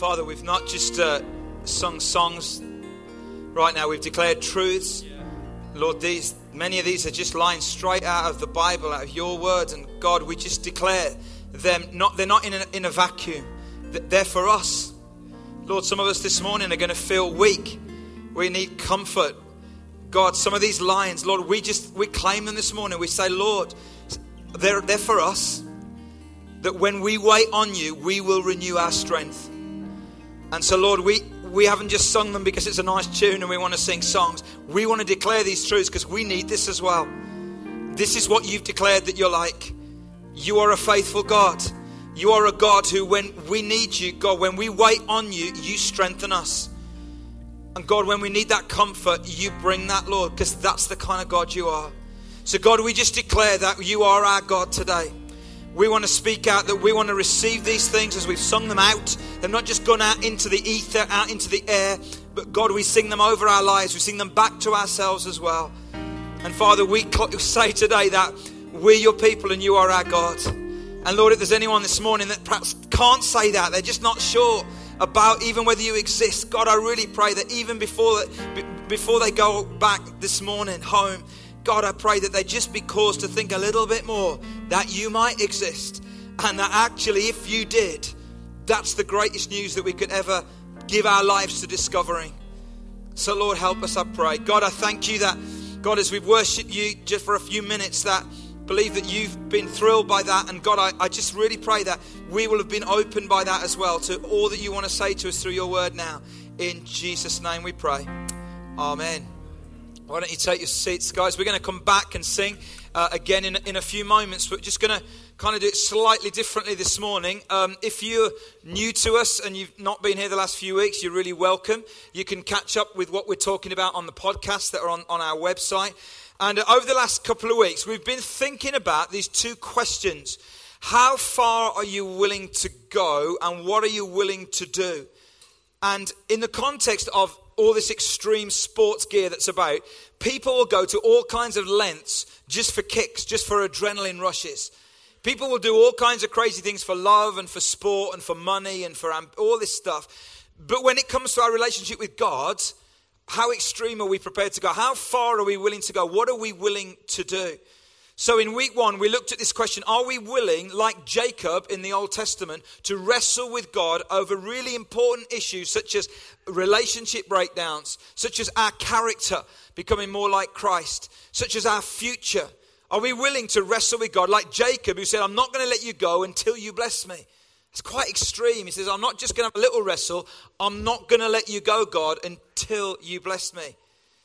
Father, we've not just uh, sung songs right now, we've declared truths. Lord, these many of these are just lines straight out of the Bible, out of your words. And God, we just declare them not they're not in a, in a vacuum. They're for us. Lord, some of us this morning are going to feel weak. We need comfort. God, some of these lines, Lord, we just we claim them this morning. We say, Lord, they're, they're for us. That when we wait on you, we will renew our strength. And so, Lord, we, we haven't just sung them because it's a nice tune and we want to sing songs. We want to declare these truths because we need this as well. This is what you've declared that you're like. You are a faithful God. You are a God who, when we need you, God, when we wait on you, you strengthen us. And God, when we need that comfort, you bring that, Lord, because that's the kind of God you are. So, God, we just declare that you are our God today. We want to speak out that we want to receive these things as we've sung them out. They've not just gone out into the ether, out into the air, but God, we sing them over our lives. We sing them back to ourselves as well. And Father, we say today that we're your people and you are our God. And Lord, if there's anyone this morning that perhaps can't say that, they're just not sure about even whether you exist, God, I really pray that even before, before they go back this morning home, God, I pray that they just be caused to think a little bit more that you might exist. And that actually, if you did, that's the greatest news that we could ever give our lives to discovering. So, Lord, help us, I pray. God, I thank you that, God, as we've worshiped you just for a few minutes, that believe that you've been thrilled by that. And God, I, I just really pray that we will have been opened by that as well to all that you want to say to us through your word now. In Jesus' name we pray. Amen. Why don't you take your seats, guys? We're going to come back and sing uh, again in, in a few moments. We're just going to kind of do it slightly differently this morning. Um, if you're new to us and you've not been here the last few weeks, you're really welcome. You can catch up with what we're talking about on the podcasts that are on, on our website. And uh, over the last couple of weeks, we've been thinking about these two questions How far are you willing to go, and what are you willing to do? And in the context of all this extreme sports gear that's about, people will go to all kinds of lengths just for kicks, just for adrenaline rushes. People will do all kinds of crazy things for love and for sport and for money and for all this stuff. But when it comes to our relationship with God, how extreme are we prepared to go? How far are we willing to go? What are we willing to do? So, in week one, we looked at this question Are we willing, like Jacob in the Old Testament, to wrestle with God over really important issues such as relationship breakdowns, such as our character becoming more like Christ, such as our future? Are we willing to wrestle with God, like Jacob, who said, I'm not going to let you go until you bless me? It's quite extreme. He says, I'm not just going to have a little wrestle, I'm not going to let you go, God, until you bless me.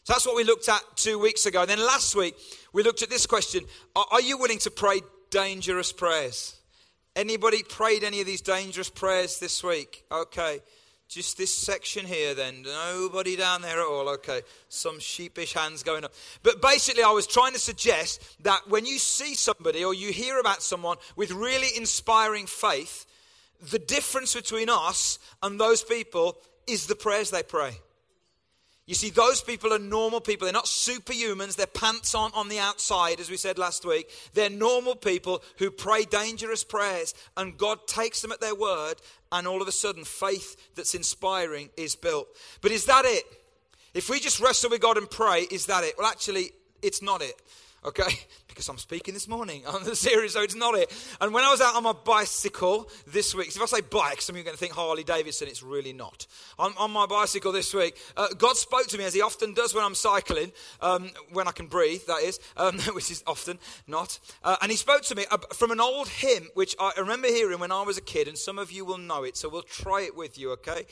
So that's what we looked at two weeks ago. And then last week, we looked at this question Are, are you willing to pray dangerous prayers? Anybody prayed any of these dangerous prayers this week? Okay. Just this section here, then. Nobody down there at all. Okay. Some sheepish hands going up. But basically, I was trying to suggest that when you see somebody or you hear about someone with really inspiring faith, the difference between us and those people is the prayers they pray. You see, those people are normal people. They're not superhumans. Their pants aren't on the outside, as we said last week. They're normal people who pray dangerous prayers, and God takes them at their word, and all of a sudden, faith that's inspiring is built. But is that it? If we just wrestle with God and pray, is that it? Well, actually, it's not it okay? Because I'm speaking this morning on the series, so it's not it. And when I was out on my bicycle this week, if I say bike, some of you are going to think Harley Davidson, it's really not. On, on my bicycle this week, uh, God spoke to me as He often does when I'm cycling, um, when I can breathe, that is, um, which is often not. Uh, and He spoke to me from an old hymn, which I remember hearing when I was a kid, and some of you will know it, so we'll try it with you, okay?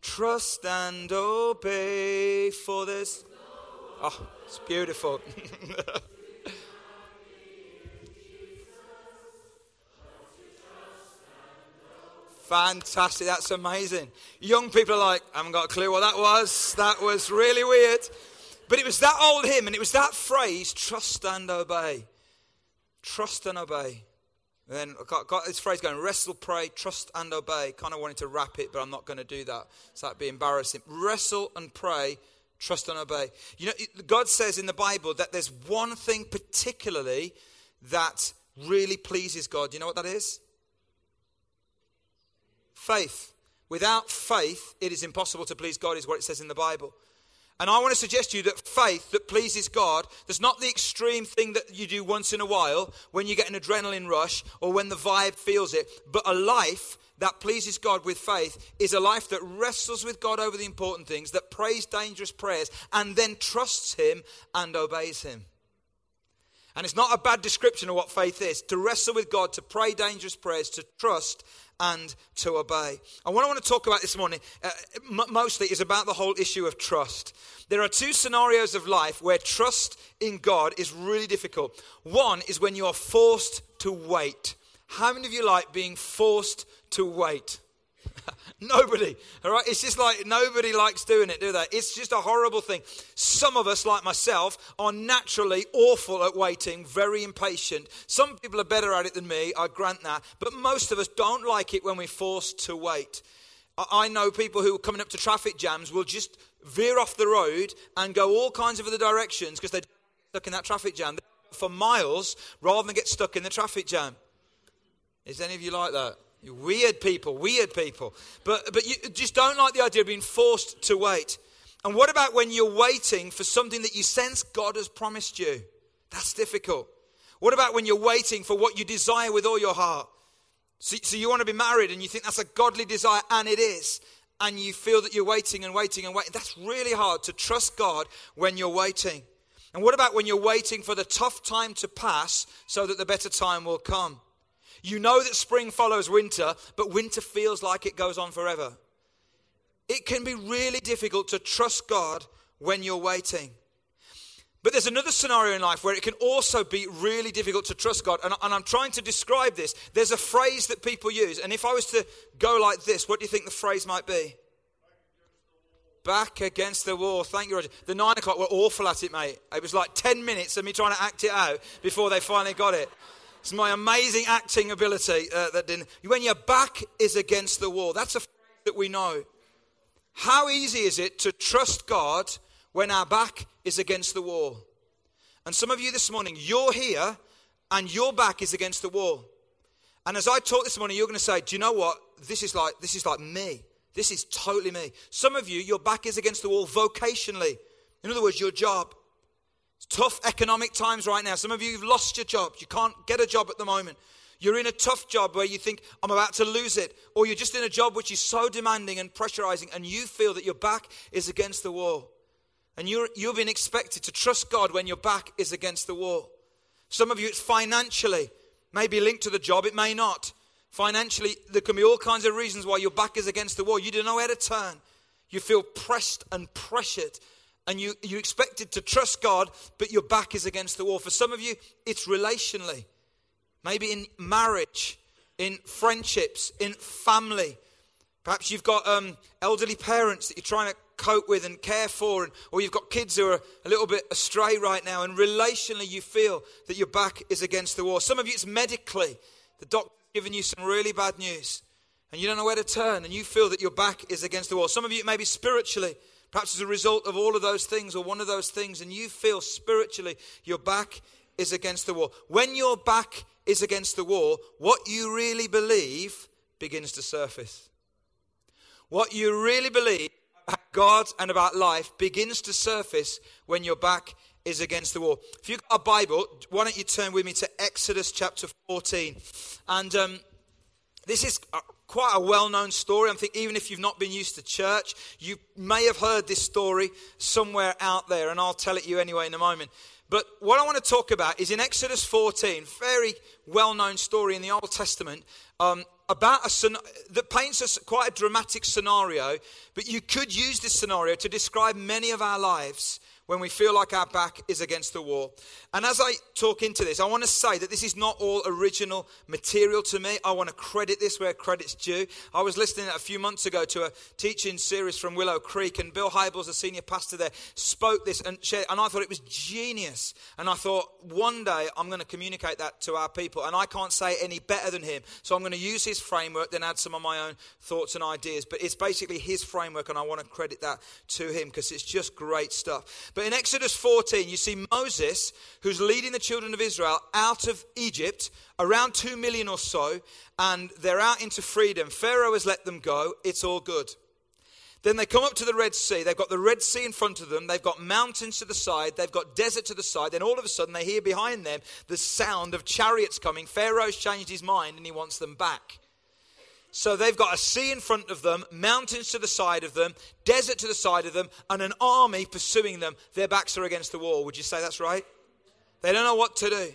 Trust and obey for this. Oh, it's beautiful. Fantastic. That's amazing. Young people are like, I haven't got a clue what that was. That was really weird. But it was that old hymn and it was that phrase, trust and obey. Trust and obey. And then I got, got, this phrase going, wrestle, pray, trust and obey. Kind of wanted to rap it, but I'm not going to do that. So that'd be embarrassing. Wrestle and pray, trust and obey. You know, God says in the Bible that there's one thing particularly that really pleases God. You know what that is? Faith. Without faith, it is impossible to please God, is what it says in the Bible. And I want to suggest to you that faith that pleases God, that's not the extreme thing that you do once in a while when you get an adrenaline rush or when the vibe feels it, but a life that pleases God with faith is a life that wrestles with God over the important things, that prays dangerous prayers, and then trusts Him and obeys Him. And it's not a bad description of what faith is to wrestle with God, to pray dangerous prayers, to trust and to obey. And what I want to talk about this morning uh, mostly is about the whole issue of trust. There are two scenarios of life where trust in God is really difficult. One is when you are forced to wait. How many of you like being forced to wait? nobody, all right? It's just like nobody likes doing it, do they? It's just a horrible thing. Some of us, like myself, are naturally awful at waiting, very impatient. Some people are better at it than me, I grant that. But most of us don't like it when we're forced to wait. I know people who are coming up to traffic jams will just veer off the road and go all kinds of other directions because they're stuck in that traffic jam for miles rather than get stuck in the traffic jam. Is any of you like that? Weird people, weird people. But, but you just don't like the idea of being forced to wait. And what about when you're waiting for something that you sense God has promised you? That's difficult. What about when you're waiting for what you desire with all your heart? So, so you want to be married and you think that's a godly desire, and it is. And you feel that you're waiting and waiting and waiting. That's really hard to trust God when you're waiting. And what about when you're waiting for the tough time to pass so that the better time will come? You know that spring follows winter, but winter feels like it goes on forever. It can be really difficult to trust God when you're waiting. But there's another scenario in life where it can also be really difficult to trust God. And, and, I'm trying to describe this. There's a phrase that people use. And if I was to go like this, what do you think the phrase might be? Back against the wall. Thank you, Roger. The nine o'clock were awful at it, mate. It was like 10 minutes of me trying to act it out before they finally got it. It's my amazing acting ability uh, that didn't. When your back is against the wall, that's a that we know. How easy is it to trust God when our back is against the wall? And some of you this morning, you're here and your back is against the wall. And as I talk this morning, you're going to say, "Do you know what? This is like this is like me. This is totally me." Some of you, your back is against the wall vocationally. In other words, your job. Tough economic times right now. Some of you have lost your jobs. You can't get a job at the moment. You're in a tough job where you think, I'm about to lose it. Or you're just in a job which is so demanding and pressurizing, and you feel that your back is against the wall. And you're, you've been expected to trust God when your back is against the wall. Some of you, it's financially, maybe linked to the job, it may not. Financially, there can be all kinds of reasons why your back is against the wall. You don't know where to turn. You feel pressed and pressured and you, you expected to trust God, but your back is against the wall. For some of you, it's relationally, maybe in marriage, in friendships, in family. Perhaps you've got um, elderly parents that you're trying to cope with and care for, and, or you've got kids who are a little bit astray right now, and relationally you feel that your back is against the wall. Some of you, it's medically. The doctor's given you some really bad news, and you don't know where to turn, and you feel that your back is against the wall. Some of you, it may be spiritually. Perhaps as a result of all of those things or one of those things, and you feel spiritually your back is against the wall. When your back is against the wall, what you really believe begins to surface. What you really believe about God and about life begins to surface when your back is against the wall. If you've got a Bible, why don't you turn with me to Exodus chapter 14? And um, this is quite a well known story. I think even if you've not been used to church, you may have heard this story somewhere out there, and I'll tell it you anyway in a moment. But what I want to talk about is in Exodus 14, very well known story in the Old Testament, um, about a that paints us quite a dramatic scenario, but you could use this scenario to describe many of our lives when we feel like our back is against the wall. And as I talk into this, I want to say that this is not all original material to me. I want to credit this where credit's due. I was listening a few months ago to a teaching series from Willow Creek, and Bill Hybels, the senior pastor there, spoke this and shared, and I thought it was genius. And I thought, one day I'm going to communicate that to our people, and I can't say any better than him. So I'm going to use his framework, then add some of my own thoughts and ideas. But it's basically his framework, and I want to credit that to him because it's just great stuff. But But in Exodus 14, you see Moses, who's leading the children of Israel out of Egypt, around 2 million or so, and they're out into freedom. Pharaoh has let them go. It's all good. Then they come up to the Red Sea. They've got the Red Sea in front of them. They've got mountains to the side. They've got desert to the side. Then all of a sudden, they hear behind them the sound of chariots coming. Pharaoh's changed his mind and he wants them back. So they've got a sea in front of them, mountains to the side of them, desert to the side of them, and an army pursuing them. Their backs are against the wall. Would you say that's right? They don't know what to do.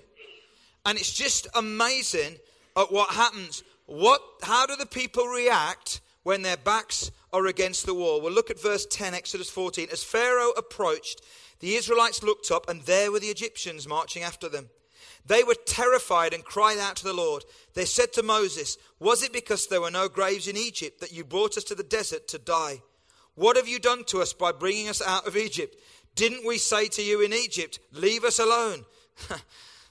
And it's just amazing at what happens. What, how do the people react when their backs are against the wall? Well, look at verse 10, Exodus 14. As Pharaoh approached, the Israelites looked up, and there were the Egyptians marching after them. They were terrified and cried out to the Lord. They said to Moses, Was it because there were no graves in Egypt that you brought us to the desert to die? What have you done to us by bringing us out of Egypt? Didn't we say to you in Egypt, Leave us alone?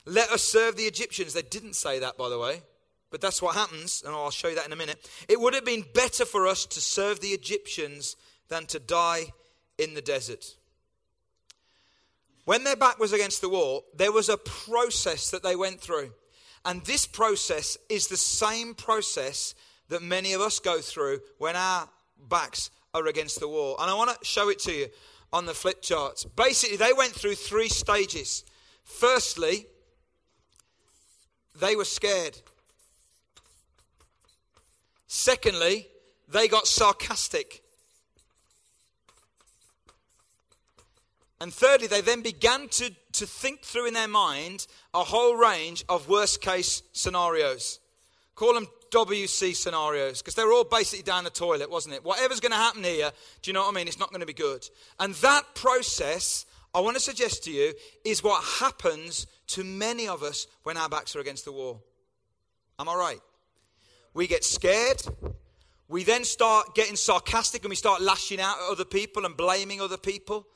Let us serve the Egyptians. They didn't say that, by the way, but that's what happens, and I'll show you that in a minute. It would have been better for us to serve the Egyptians than to die in the desert. When their back was against the wall, there was a process that they went through. And this process is the same process that many of us go through when our backs are against the wall. And I want to show it to you on the flip charts. Basically, they went through three stages. Firstly, they were scared. Secondly, they got sarcastic. And thirdly, they then began to, to think through in their mind a whole range of worst case scenarios. Call them WC scenarios because they were all basically down the toilet, wasn't it? Whatever's going to happen here, do you know what I mean? It's not going to be good. And that process, I want to suggest to you, is what happens to many of us when our backs are against the wall. Am I right? We get scared. We then start getting sarcastic and we start lashing out at other people and blaming other people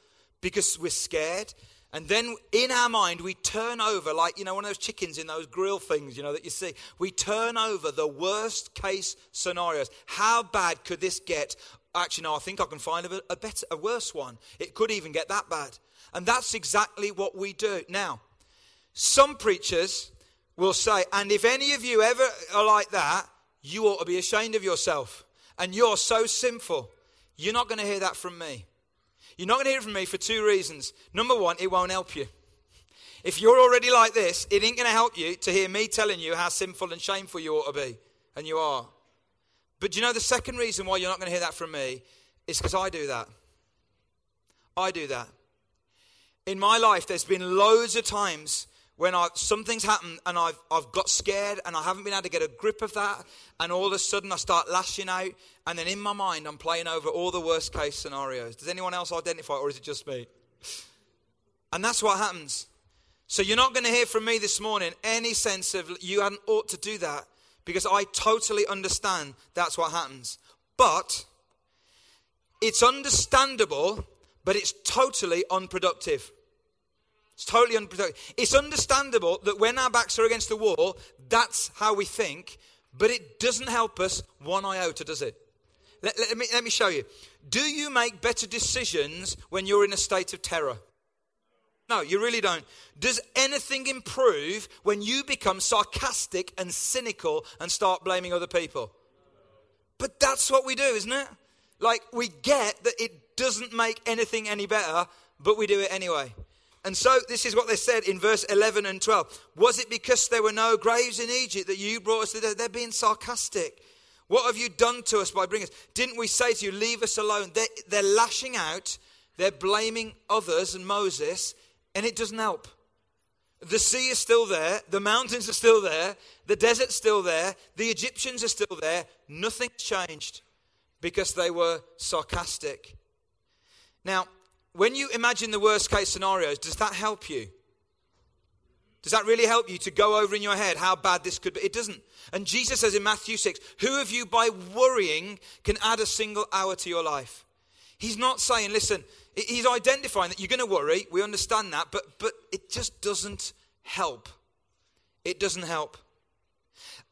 because we're scared. And then in our mind, we turn over, like, you know, one of those chickens in those grill things, you know, that you see. We turn over the worst case scenarios. How bad could this get? Actually, no, I think I can find a, a better, a worse one. It could even get that bad. And that's exactly what we do. Now, some preachers will say, and if any of you ever are like that, you ought to be ashamed of yourself. And you're so sinful. You're not going to hear that from me. You're not going to hear from me for two reasons. Number one, it won't help you. If you're already like this, it ain't going to help you to hear me telling you how sinful and shameful you ought to be. And you are. But you know the second reason why you're not going to hear that from me is because I do that. I do that. In my life, there's been loads of times when I, something's happened and I've, I've got scared and I haven't been able to get a grip of that, and all of a sudden I start lashing out, and then in my mind I'm playing over all the worst case scenarios. Does anyone else identify, or is it just me? And that's what happens. So you're not going to hear from me this morning any sense of you hadn't ought to do that because I totally understand that's what happens. But it's understandable, but it's totally unproductive. It's totally unproductive. It's understandable that when our backs are against the wall, that's how we think, but it doesn't help us one iota, does it? Let, let, me, let me show you. Do you make better decisions when you're in a state of terror? No, you really don't. Does anything improve when you become sarcastic and cynical and start blaming other people? But that's what we do, isn't it? Like, we get that it doesn't make anything any better, but we do it anyway. And so this is what they said in verse 11 and 12. Was it because there were no graves in Egypt that you brought us to there? They're being sarcastic. What have you done to us by bringing us? Didn't we say to you, leave us alone? They're, they're lashing out, they're blaming others and Moses, and it doesn't help. The sea is still there, the mountains are still there, the desert's still there, the Egyptians are still there. Nothing's changed because they were sarcastic. Now, when you imagine the worst case scenarios, does that help you? Does that really help you to go over in your head how bad this could be? It doesn't. And Jesus says in Matthew 6, Who of you by worrying can add a single hour to your life? He's not saying, listen, he's identifying that you're going to worry. We understand that, but, but it just doesn't help. It doesn't help.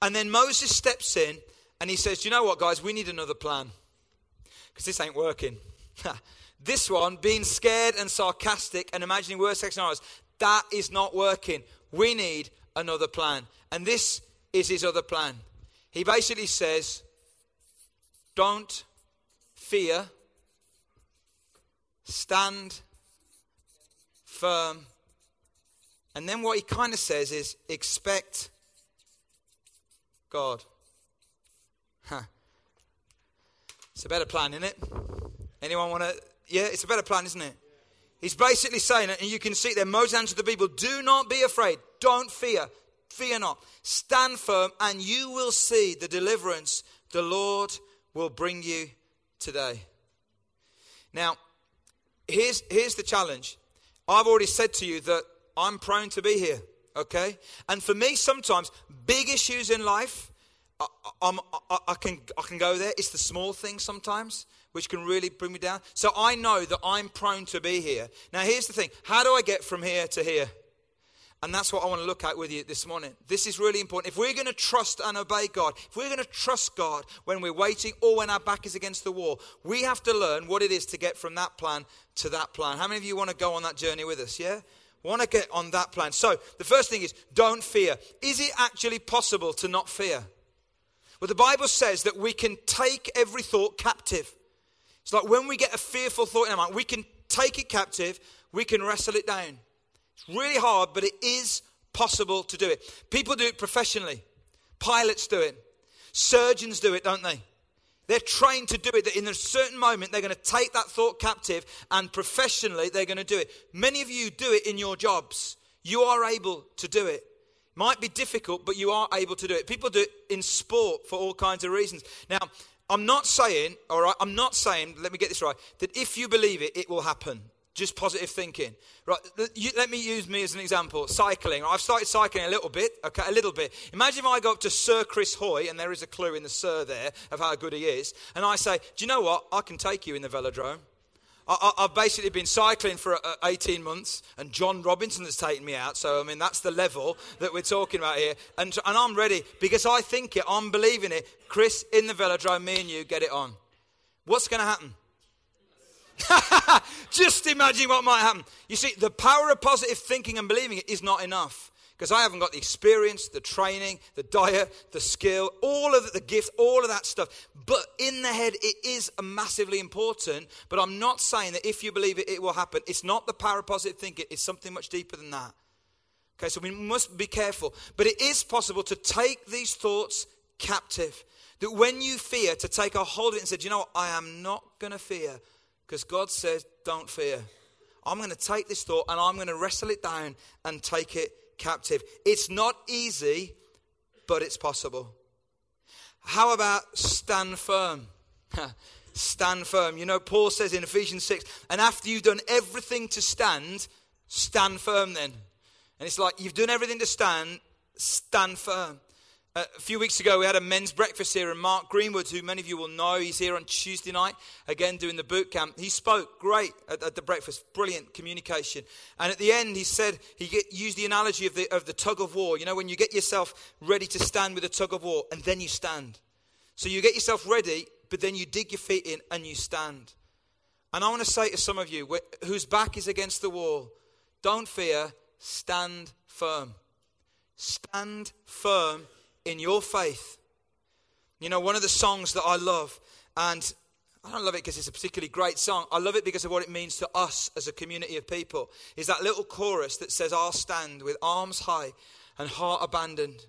And then Moses steps in and he says, Do You know what, guys? We need another plan because this ain't working. this one, being scared and sarcastic and imagining worst case scenarios, that is not working. We need another plan. And this is his other plan. He basically says, don't fear, stand firm. And then what he kind of says is, expect God. Huh. It's a better plan, isn't it? Anyone want to? Yeah, it's a better plan, isn't it? He's basically saying it, and you can see there. Moses answered the people, Do not be afraid. Don't fear. Fear not. Stand firm, and you will see the deliverance the Lord will bring you today. Now, here's, here's the challenge. I've already said to you that I'm prone to be here, okay? And for me, sometimes big issues in life, I, I, I, can, I can go there. It's the small things sometimes which can really bring me down. So I know that I'm prone to be here. Now, here's the thing how do I get from here to here? And that's what I want to look at with you this morning. This is really important. If we're going to trust and obey God, if we're going to trust God when we're waiting or when our back is against the wall, we have to learn what it is to get from that plan to that plan. How many of you want to go on that journey with us? Yeah? Want to get on that plan. So, the first thing is don't fear. Is it actually possible to not fear? Well, the Bible says that we can take every thought captive. It's like when we get a fearful thought in our mind, we can take it captive, we can wrestle it down. It's really hard, but it is possible to do it. People do it professionally. Pilots do it. Surgeons do it, don't they? They're trained to do it. That in a certain moment, they're going to take that thought captive, and professionally, they're going to do it. Many of you do it in your jobs. You are able to do it. Might be difficult, but you are able to do it. People do it in sport for all kinds of reasons. Now, I'm not saying, all right, I'm not saying, let me get this right, that if you believe it, it will happen. Just positive thinking. Right, you, let me use me as an example. Cycling. I've started cycling a little bit, okay, a little bit. Imagine if I go up to Sir Chris Hoy, and there is a clue in the Sir there of how good he is, and I say, Do you know what? I can take you in the velodrome. I, have basically been cycling for uh, 18 months, and John Robinson has taken me out. So, I mean, that's the level that we're talking about here. And, and I'm ready because I think it, I'm believing it. Chris, in the velodrome, me and you, get it on. What's going to happen? Just imagine what might happen. You see, the power of positive thinking and believing it is not enough because I haven't got the experience, the training, the diet, the skill, all of the, gift, all of that stuff. But in the head, it is massively important. But I'm not saying that if you believe it, it will happen. It's not the power of positive thinking, it's something much deeper than that. Okay, so we must be careful. But it is possible to take these thoughts captive. That when you fear, to take a hold of it and say, you know what? I am not going to fear because God says, don't fear. I'm going to take this thought and I'm going to wrestle it down and take it captive. It's not easy, but it's possible. How about stand firm? stand firm. You know, Paul says in Ephesians 6, and after you've done everything to stand, stand firm then. And it's like, you've done everything to stand, stand firm. A few weeks ago, we had a men's breakfast here, and Mark Greenwood, who many of you will know, he's here on Tuesday night, again doing the boot camp. He spoke great at, at the breakfast, brilliant communication. And at the end, he said, he get, used the analogy of the, of the tug of war. You know, when you get yourself ready to stand with a tug of war, and then you stand. So you get yourself ready, but then you dig your feet in and you stand. And I want to say to some of you whose back is against the wall, don't fear, stand firm. Stand firm in your faith. You know, one of the songs that I love, and I don't love it because it's a particularly great song. I love it because of what it means to us as a community of people. Is that little chorus that says, I'll stand with arms high and heart abandoned.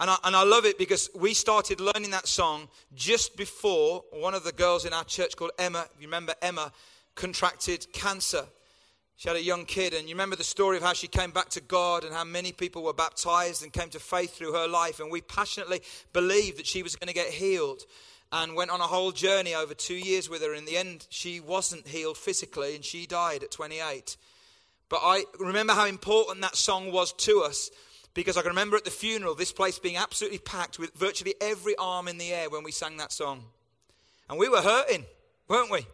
And I, and I love it because we started learning that song just before one of the girls in our church called Emma, if you remember Emma, contracted cancer. She had a young kid, and you remember the story of how she came back to God and how many people were baptized and came to faith through her life. And we passionately believed that she was going to get healed and went on a whole journey over two years with her. In the end, she wasn't healed physically and she died at 28. But I remember how important that song was to us because I can remember at the funeral this place being absolutely packed with virtually every arm in the air when we sang that song. And we were hurting, weren't we?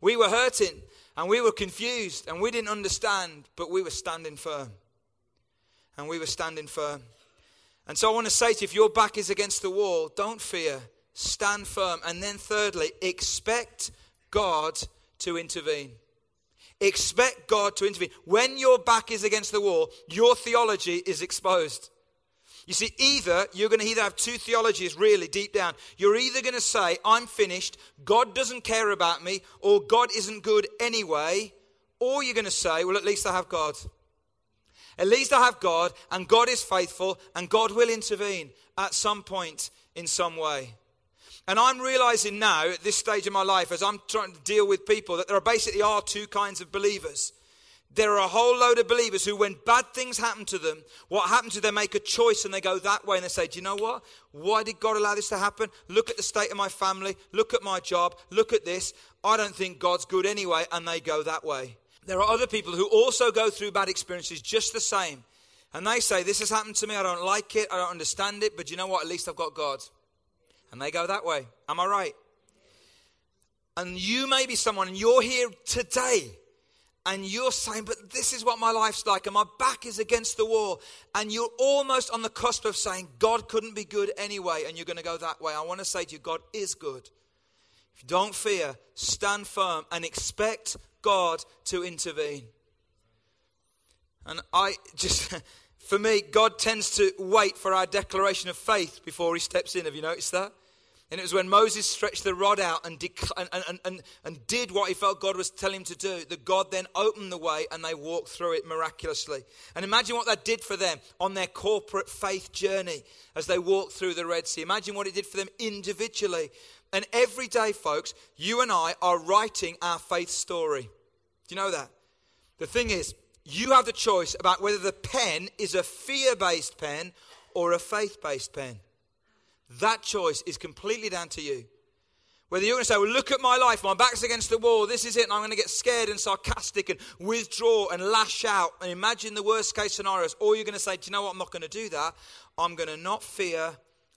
We were hurting. And we were confused and we didn't understand, but we were standing firm. And we were standing firm. And so I want to say to you if your back is against the wall, don't fear, stand firm. And then, thirdly, expect God to intervene. Expect God to intervene. When your back is against the wall, your theology is exposed. You see, either you're going to either have two theologies really deep down. You're either going to say, I'm finished, God doesn't care about me, or God isn't good anyway, or you're going to say, well, at least I have God. At least I have God, and God is faithful, and God will intervene at some point in some way. And I'm realizing now, at this stage of my life, as I'm trying to deal with people, that there are basically are two kinds of believers. There are a whole load of believers who, when bad things happen to them, what happens to them, make a choice and they go that way and they say, Do you know what? Why did God allow this to happen? Look at the state of my family. Look at my job. Look at this. I don't think God's good anyway. And they go that way. There are other people who also go through bad experiences just the same. And they say, This has happened to me. I don't like it. I don't understand it. But you know what? At least I've got God. And they go that way. Am I right? And you may be someone, and you're here today and you're saying, but this is what my life's like, and my back is against the wall, and you're almost on the cusp of saying, God couldn't be good anyway, and you're going to go that way. I want to say to you, God is good. If you don't fear, stand firm and expect God to intervene. And I just, for me, God tends to wait for our declaration of faith before he steps in. Have you noticed that? And it was when Moses stretched the rod out and, and, and, and, and did what he felt God was telling him to do, that God then opened the way and they walked through it miraculously. And imagine what that did for them on their corporate faith journey as they walked through the Red Sea. Imagine what it did for them individually. And every day, folks, you and I are writing our faith story. Do you know that? The thing is, you have the choice about whether the pen is a fear based pen or a faith based pen. That choice is completely down to you. Whether you're going to say, well, look at my life, my back's against the wall, this is it, and I'm going to get scared and sarcastic and withdraw and lash out and imagine the worst case scenarios, or you're going to say, do you know what, I'm not going to do that. I'm going to not fear,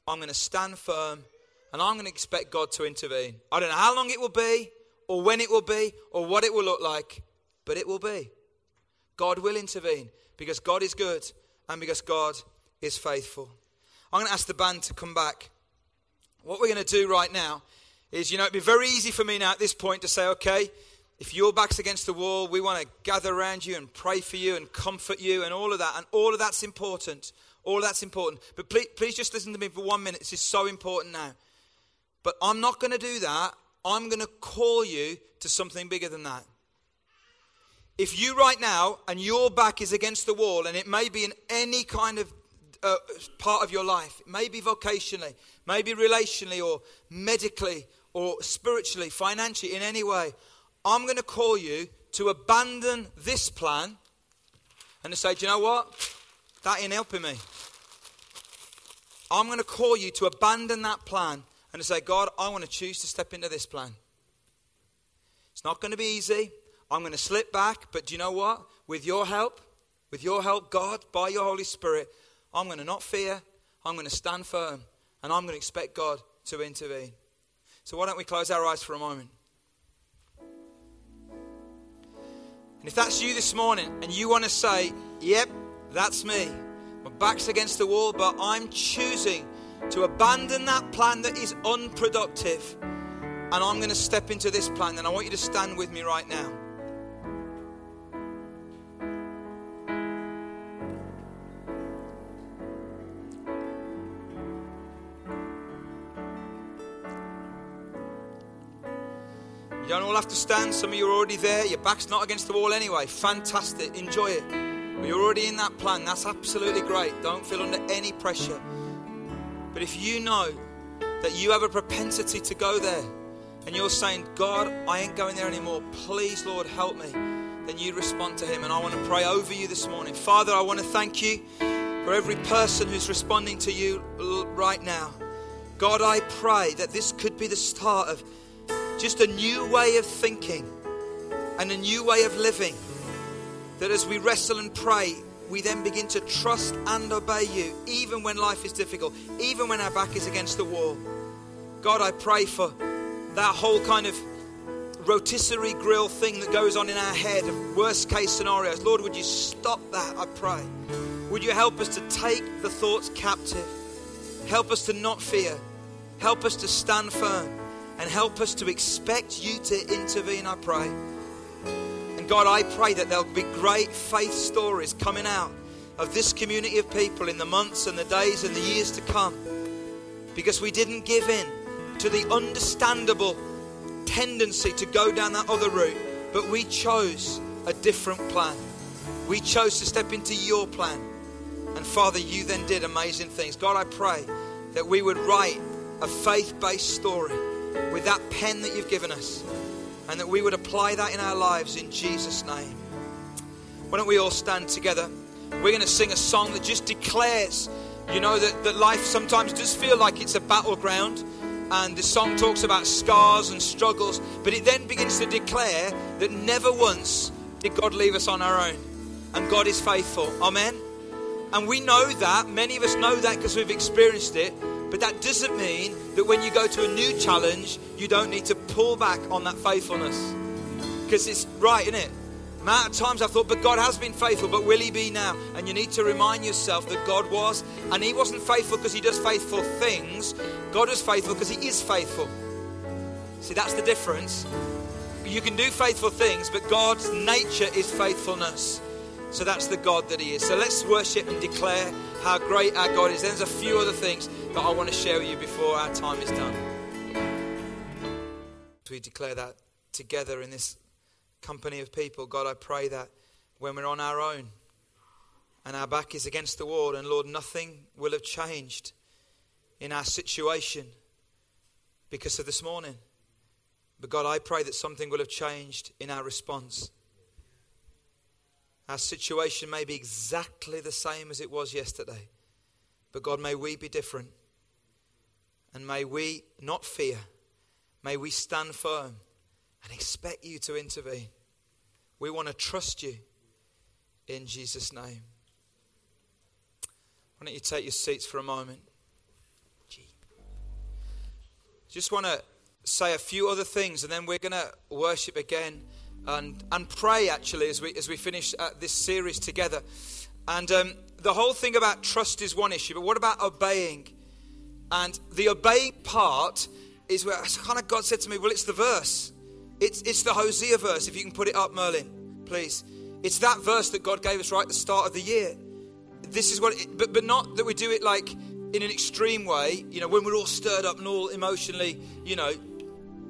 I'm going to stand firm, and I'm going to expect God to intervene. I don't know how long it will be, or when it will be, or what it will look like, but it will be. God will intervene because God is good and because God is faithful. I'm going to ask the band to come back. What we're going to do right now is, you know, it'd be very easy for me now at this point to say, okay, if your back's against the wall, we want to gather around you and pray for you and comfort you and all of that. And all of that's important. All of that's important. But please, please just listen to me for one minute. This is so important now. But I'm not going to do that. I'm going to call you to something bigger than that. If you right now and your back is against the wall, and it may be in any kind of uh, part of your life, maybe vocationally, maybe relationally, or medically, or spiritually, financially, in any way, I'm going to call you to abandon this plan and to say, Do you know what? That ain't helping me. I'm going to call you to abandon that plan and to say, God, I want to choose to step into this plan. It's not going to be easy. I'm going to slip back, but do you know what? With your help, with your help, God, by your Holy Spirit, I'm going to not fear, I'm going to stand firm, and I'm going to expect God to intervene. So, why don't we close our eyes for a moment? And if that's you this morning and you want to say, Yep, that's me, my back's against the wall, but I'm choosing to abandon that plan that is unproductive, and I'm going to step into this plan, then I want you to stand with me right now. You don't all have to stand. Some of you are already there. Your back's not against the wall anyway. Fantastic. Enjoy it. But you're already in that plan. That's absolutely great. Don't feel under any pressure. But if you know that you have a propensity to go there and you're saying, God, I ain't going there anymore. Please, Lord, help me. Then you respond to Him. And I want to pray over you this morning. Father, I want to thank you for every person who's responding to you right now. God, I pray that this could be the start of just a new way of thinking and a new way of living. That as we wrestle and pray, we then begin to trust and obey you, even when life is difficult, even when our back is against the wall. God, I pray for that whole kind of rotisserie grill thing that goes on in our head of worst case scenarios. Lord, would you stop that? I pray. Would you help us to take the thoughts captive? Help us to not fear. Help us to stand firm. And help us to expect you to intervene, I pray. And God, I pray that there'll be great faith stories coming out of this community of people in the months and the days and the years to come because we didn't give in to the understandable tendency to go down that other route, but we chose a different plan. We chose to step into your plan. And Father, you then did amazing things. God, I pray that we would write a faith based story with that pen that you've given us and that we would apply that in our lives in Jesus' name. Why don't we all stand together? We're going to sing a song that just declares, you know, that, that life sometimes does feel like it's a battleground. And the song talks about scars and struggles, but it then begins to declare that never once did God leave us on our own. And God is faithful. Amen. And we know that. Many of us know that because we've experienced it. But that doesn't mean that when you go to a new challenge, you don't need to pull back on that faithfulness. Because it's right, isn't it? Amount of times I've thought, but God has been faithful, but will He be now? And you need to remind yourself that God was, and He wasn't faithful because He does faithful things. God was faithful because He is faithful. See, that's the difference. You can do faithful things, but God's nature is faithfulness. So that's the God that He is. So let's worship and declare how great our God is. There's a few other things that I want to share with you before our time is done. We declare that together in this company of people. God, I pray that when we're on our own and our back is against the wall, and Lord, nothing will have changed in our situation because of this morning. But God, I pray that something will have changed in our response. Our situation may be exactly the same as it was yesterday. But God, may we be different. And may we not fear. May we stand firm and expect you to intervene. We want to trust you in Jesus' name. Why don't you take your seats for a moment? Gee. Just want to say a few other things and then we're going to worship again and, and pray actually as we, as we finish uh, this series together. And um, the whole thing about trust is one issue, but what about obeying? And the obeying part is where kind of God said to me, Well, it's the verse. It's, it's the Hosea verse, if you can put it up, Merlin, please. It's that verse that God gave us right at the start of the year. This is what, it, but, but not that we do it like in an extreme way, you know, when we're all stirred up and all emotionally, you know,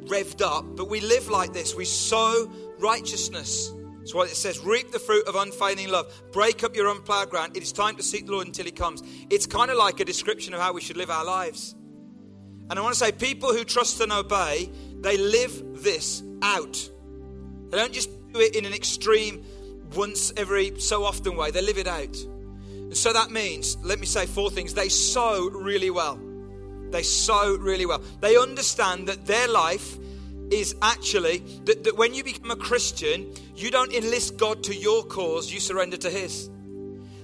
revved up, but we live like this. We sow righteousness. That's what it says. Reap the fruit of unfailing love. Break up your unplowed ground. It is time to seek the Lord until He comes. It's kind of like a description of how we should live our lives. And I want to say, people who trust and obey, they live this out. They don't just do it in an extreme, once every so often way. They live it out. And so that means, let me say four things. They sow really well. They sow really well. They understand that their life is actually that, that when you become a Christian, you don't enlist God to your cause, you surrender to His.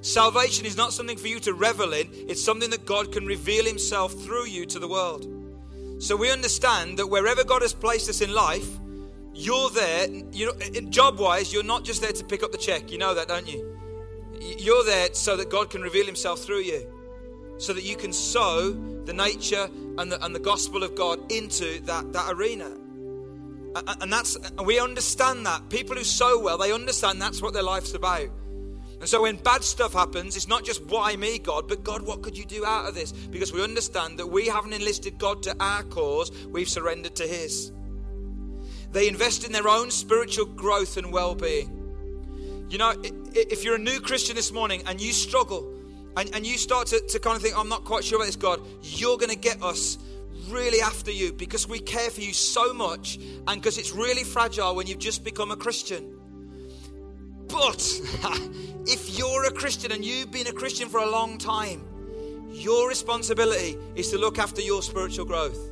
Salvation is not something for you to revel in, it's something that God can reveal Himself through you to the world. So we understand that wherever God has placed us in life, you're there, you know, job wise, you're not just there to pick up the check. You know that, don't you? You're there so that God can reveal Himself through you, so that you can sow the nature and the, and the gospel of God into that, that arena. And that's we understand that. People who sow well, they understand that's what their life's about. And so when bad stuff happens, it's not just why me, God, but God, what could you do out of this? Because we understand that we haven't enlisted God to our cause, we've surrendered to His. They invest in their own spiritual growth and well being. You know, if you're a new Christian this morning and you struggle and, and you start to, to kind of think, I'm not quite sure about this, God, you're going to get us really after you because we care for you so much and because it's really fragile when you've just become a Christian. But if you're a Christian and you've been a Christian for a long time, your responsibility is to look after your spiritual growth.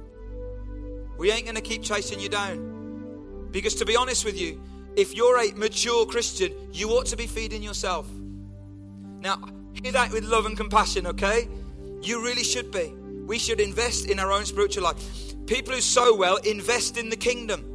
We ain't going to keep chasing you down. Because to be honest with you, if you're a mature Christian, you ought to be feeding yourself. Now, hear that with love and compassion, okay? You really should be. We should invest in our own spiritual life. People who sow well invest in the kingdom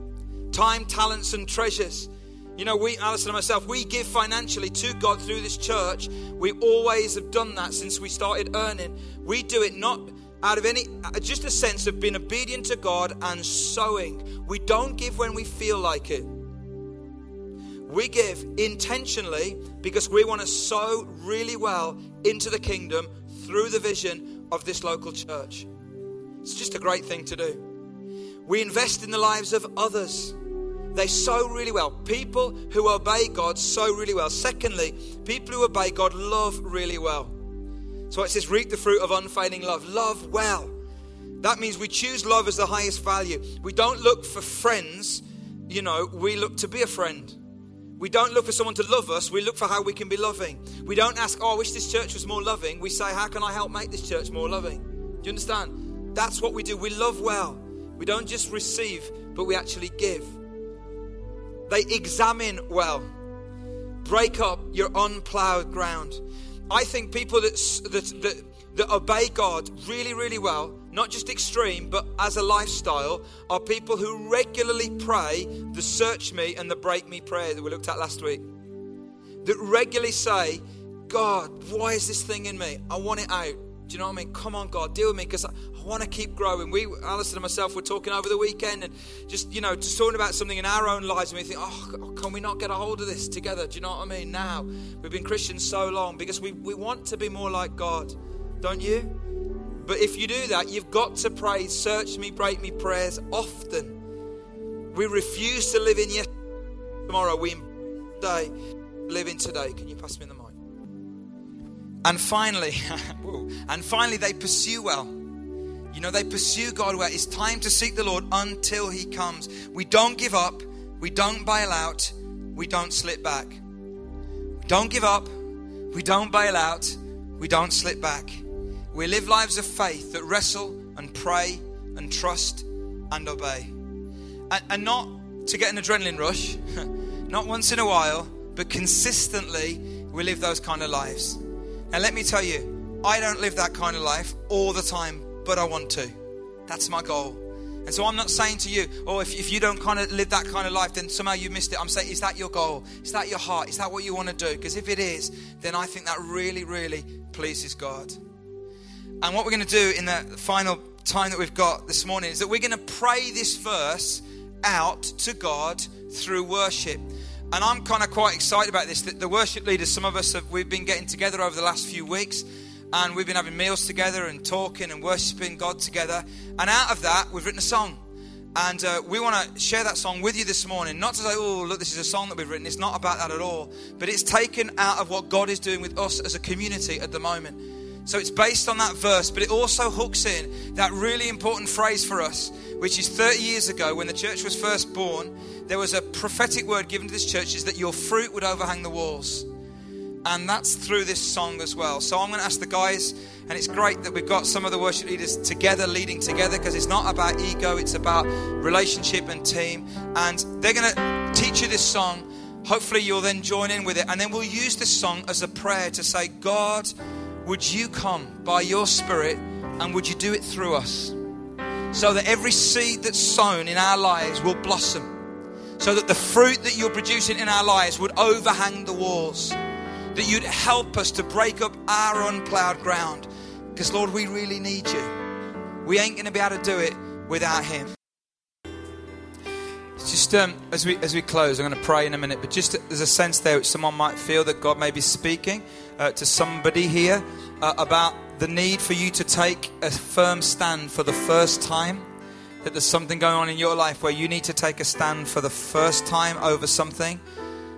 time, talents, and treasures. You know, we, Alison and myself, we give financially to God through this church. We always have done that since we started earning. We do it not out of any, uh, just a sense of being obedient to God and sowing. We don't give when we feel like it. We give intentionally because we want to sow really well into the kingdom through the vision of this local church. It's just a great thing to do. We invest in the lives of others. They sow really well. People who obey God sow really well. Secondly, people who obey God love really well. So it says, reap the fruit of unfailing love. Love well. That means we choose love as the highest value. We don't look for friends, you know, we look to be a friend. We don't look for someone to love us, we look for how we can be loving. We don't ask, oh, I wish this church was more loving. We say, how can I help make this church more loving? Do you understand? That's what we do. We love well. We don't just receive, but we actually give. They examine well. Break up your unplowed ground. I think people that, that, that, that obey God really, really well, not just extreme, but as a lifestyle, are people who regularly pray the search me and the break me prayer that we looked at last week. That regularly say, God, why is this thing in me? I want it out. Do you know what I mean? Come on, God, deal with me because I, I want to keep growing. We, Alison and myself, were talking over the weekend and just, you know, just talking about something in our own lives. And we think, oh, can we not get a hold of this together? Do you know what I mean? Now, we've been Christians so long because we, we want to be more like God, don't you? But if you do that, you've got to pray, search me, break me prayers often. We refuse to live in yesterday, tomorrow. We today, live in today. Can you pass me the mic? And finally, and finally, they pursue well. You know, they pursue God where it's time to seek the Lord until He comes. We don't give up, we don't bail out, we don't slip back. We don't give up, we don't bail out, we don't slip back. We live lives of faith that wrestle and pray and trust and obey. And, and not to get an adrenaline rush, not once in a while, but consistently, we live those kind of lives. Now, let me tell you, I don't live that kind of life all the time, but I want to. That's my goal. And so I'm not saying to you, oh, if, if you don't kind of live that kind of life, then somehow you missed it. I'm saying, is that your goal? Is that your heart? Is that what you want to do? Because if it is, then I think that really, really pleases God. And what we're going to do in the final time that we've got this morning is that we're going to pray this verse out to God through worship. And I'm kind of quite excited about this. That the worship leaders, some of us have, we've been getting together over the last few weeks, and we've been having meals together and talking and worshiping God together. And out of that, we've written a song. And uh, we want to share that song with you this morning. Not to say, oh, look, this is a song that we've written. It's not about that at all. But it's taken out of what God is doing with us as a community at the moment. So it's based on that verse, but it also hooks in that really important phrase for us, which is 30 years ago when the church was first born, there was a prophetic word given to this church is that your fruit would overhang the walls. And that's through this song as well. So I'm going to ask the guys, and it's great that we've got some of the worship leaders together, leading together, because it's not about ego, it's about relationship and team. And they're going to teach you this song. Hopefully, you'll then join in with it. And then we'll use this song as a prayer to say, God, would you come by your Spirit and would you do it through us? So that every seed that's sown in our lives will blossom. So that the fruit that you're producing in our lives would overhang the walls. That you'd help us to break up our unplowed ground. Because, Lord, we really need you. We ain't going to be able to do it without Him. Just um, as we as we close, I'm going to pray in a minute. But just there's a sense there which someone might feel that God may be speaking uh, to somebody here uh, about the need for you to take a firm stand for the first time. That there's something going on in your life where you need to take a stand for the first time over something.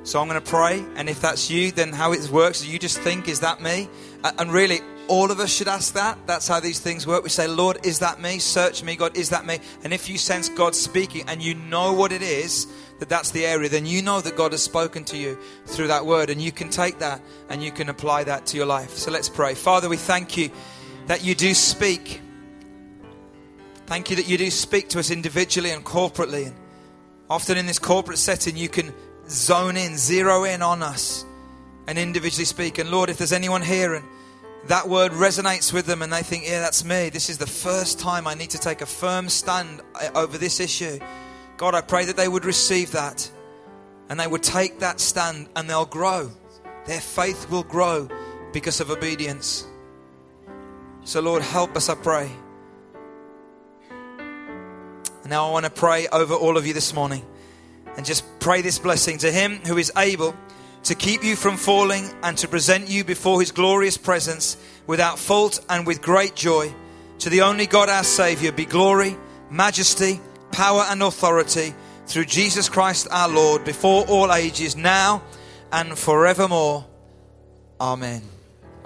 So I'm going to pray, and if that's you, then how it works you just think, "Is that me?" Uh, and really, all of us should ask that. That's how these things work. We say, Lord, is that me? Search me, God, is that me? And if you sense God speaking and you know what it is, that that's the area, then you know that God has spoken to you through that word, and you can take that and you can apply that to your life. So let's pray. Father, we thank you that you do speak. Thank you that you do speak to us individually and corporately. And often in this corporate setting, you can zone in, zero in on us and individually speak. And Lord, if there's anyone here and that word resonates with them and they think, yeah, that's me. This is the first time I need to take a firm stand uh, over this issue. God, I pray that they would receive that and they would take that stand and they'll grow. Their faith will grow because of obedience. So, Lord, help us, I pray. Now I want to pray over all of you this morning and just pray this blessing to Him who is able to keep you from falling and to present you before His glorious presence without fault and with great joy. To the only God our Savior be glory, majesty, power, and authority through Jesus Christ our Lord before all ages, now and forevermore. Amen.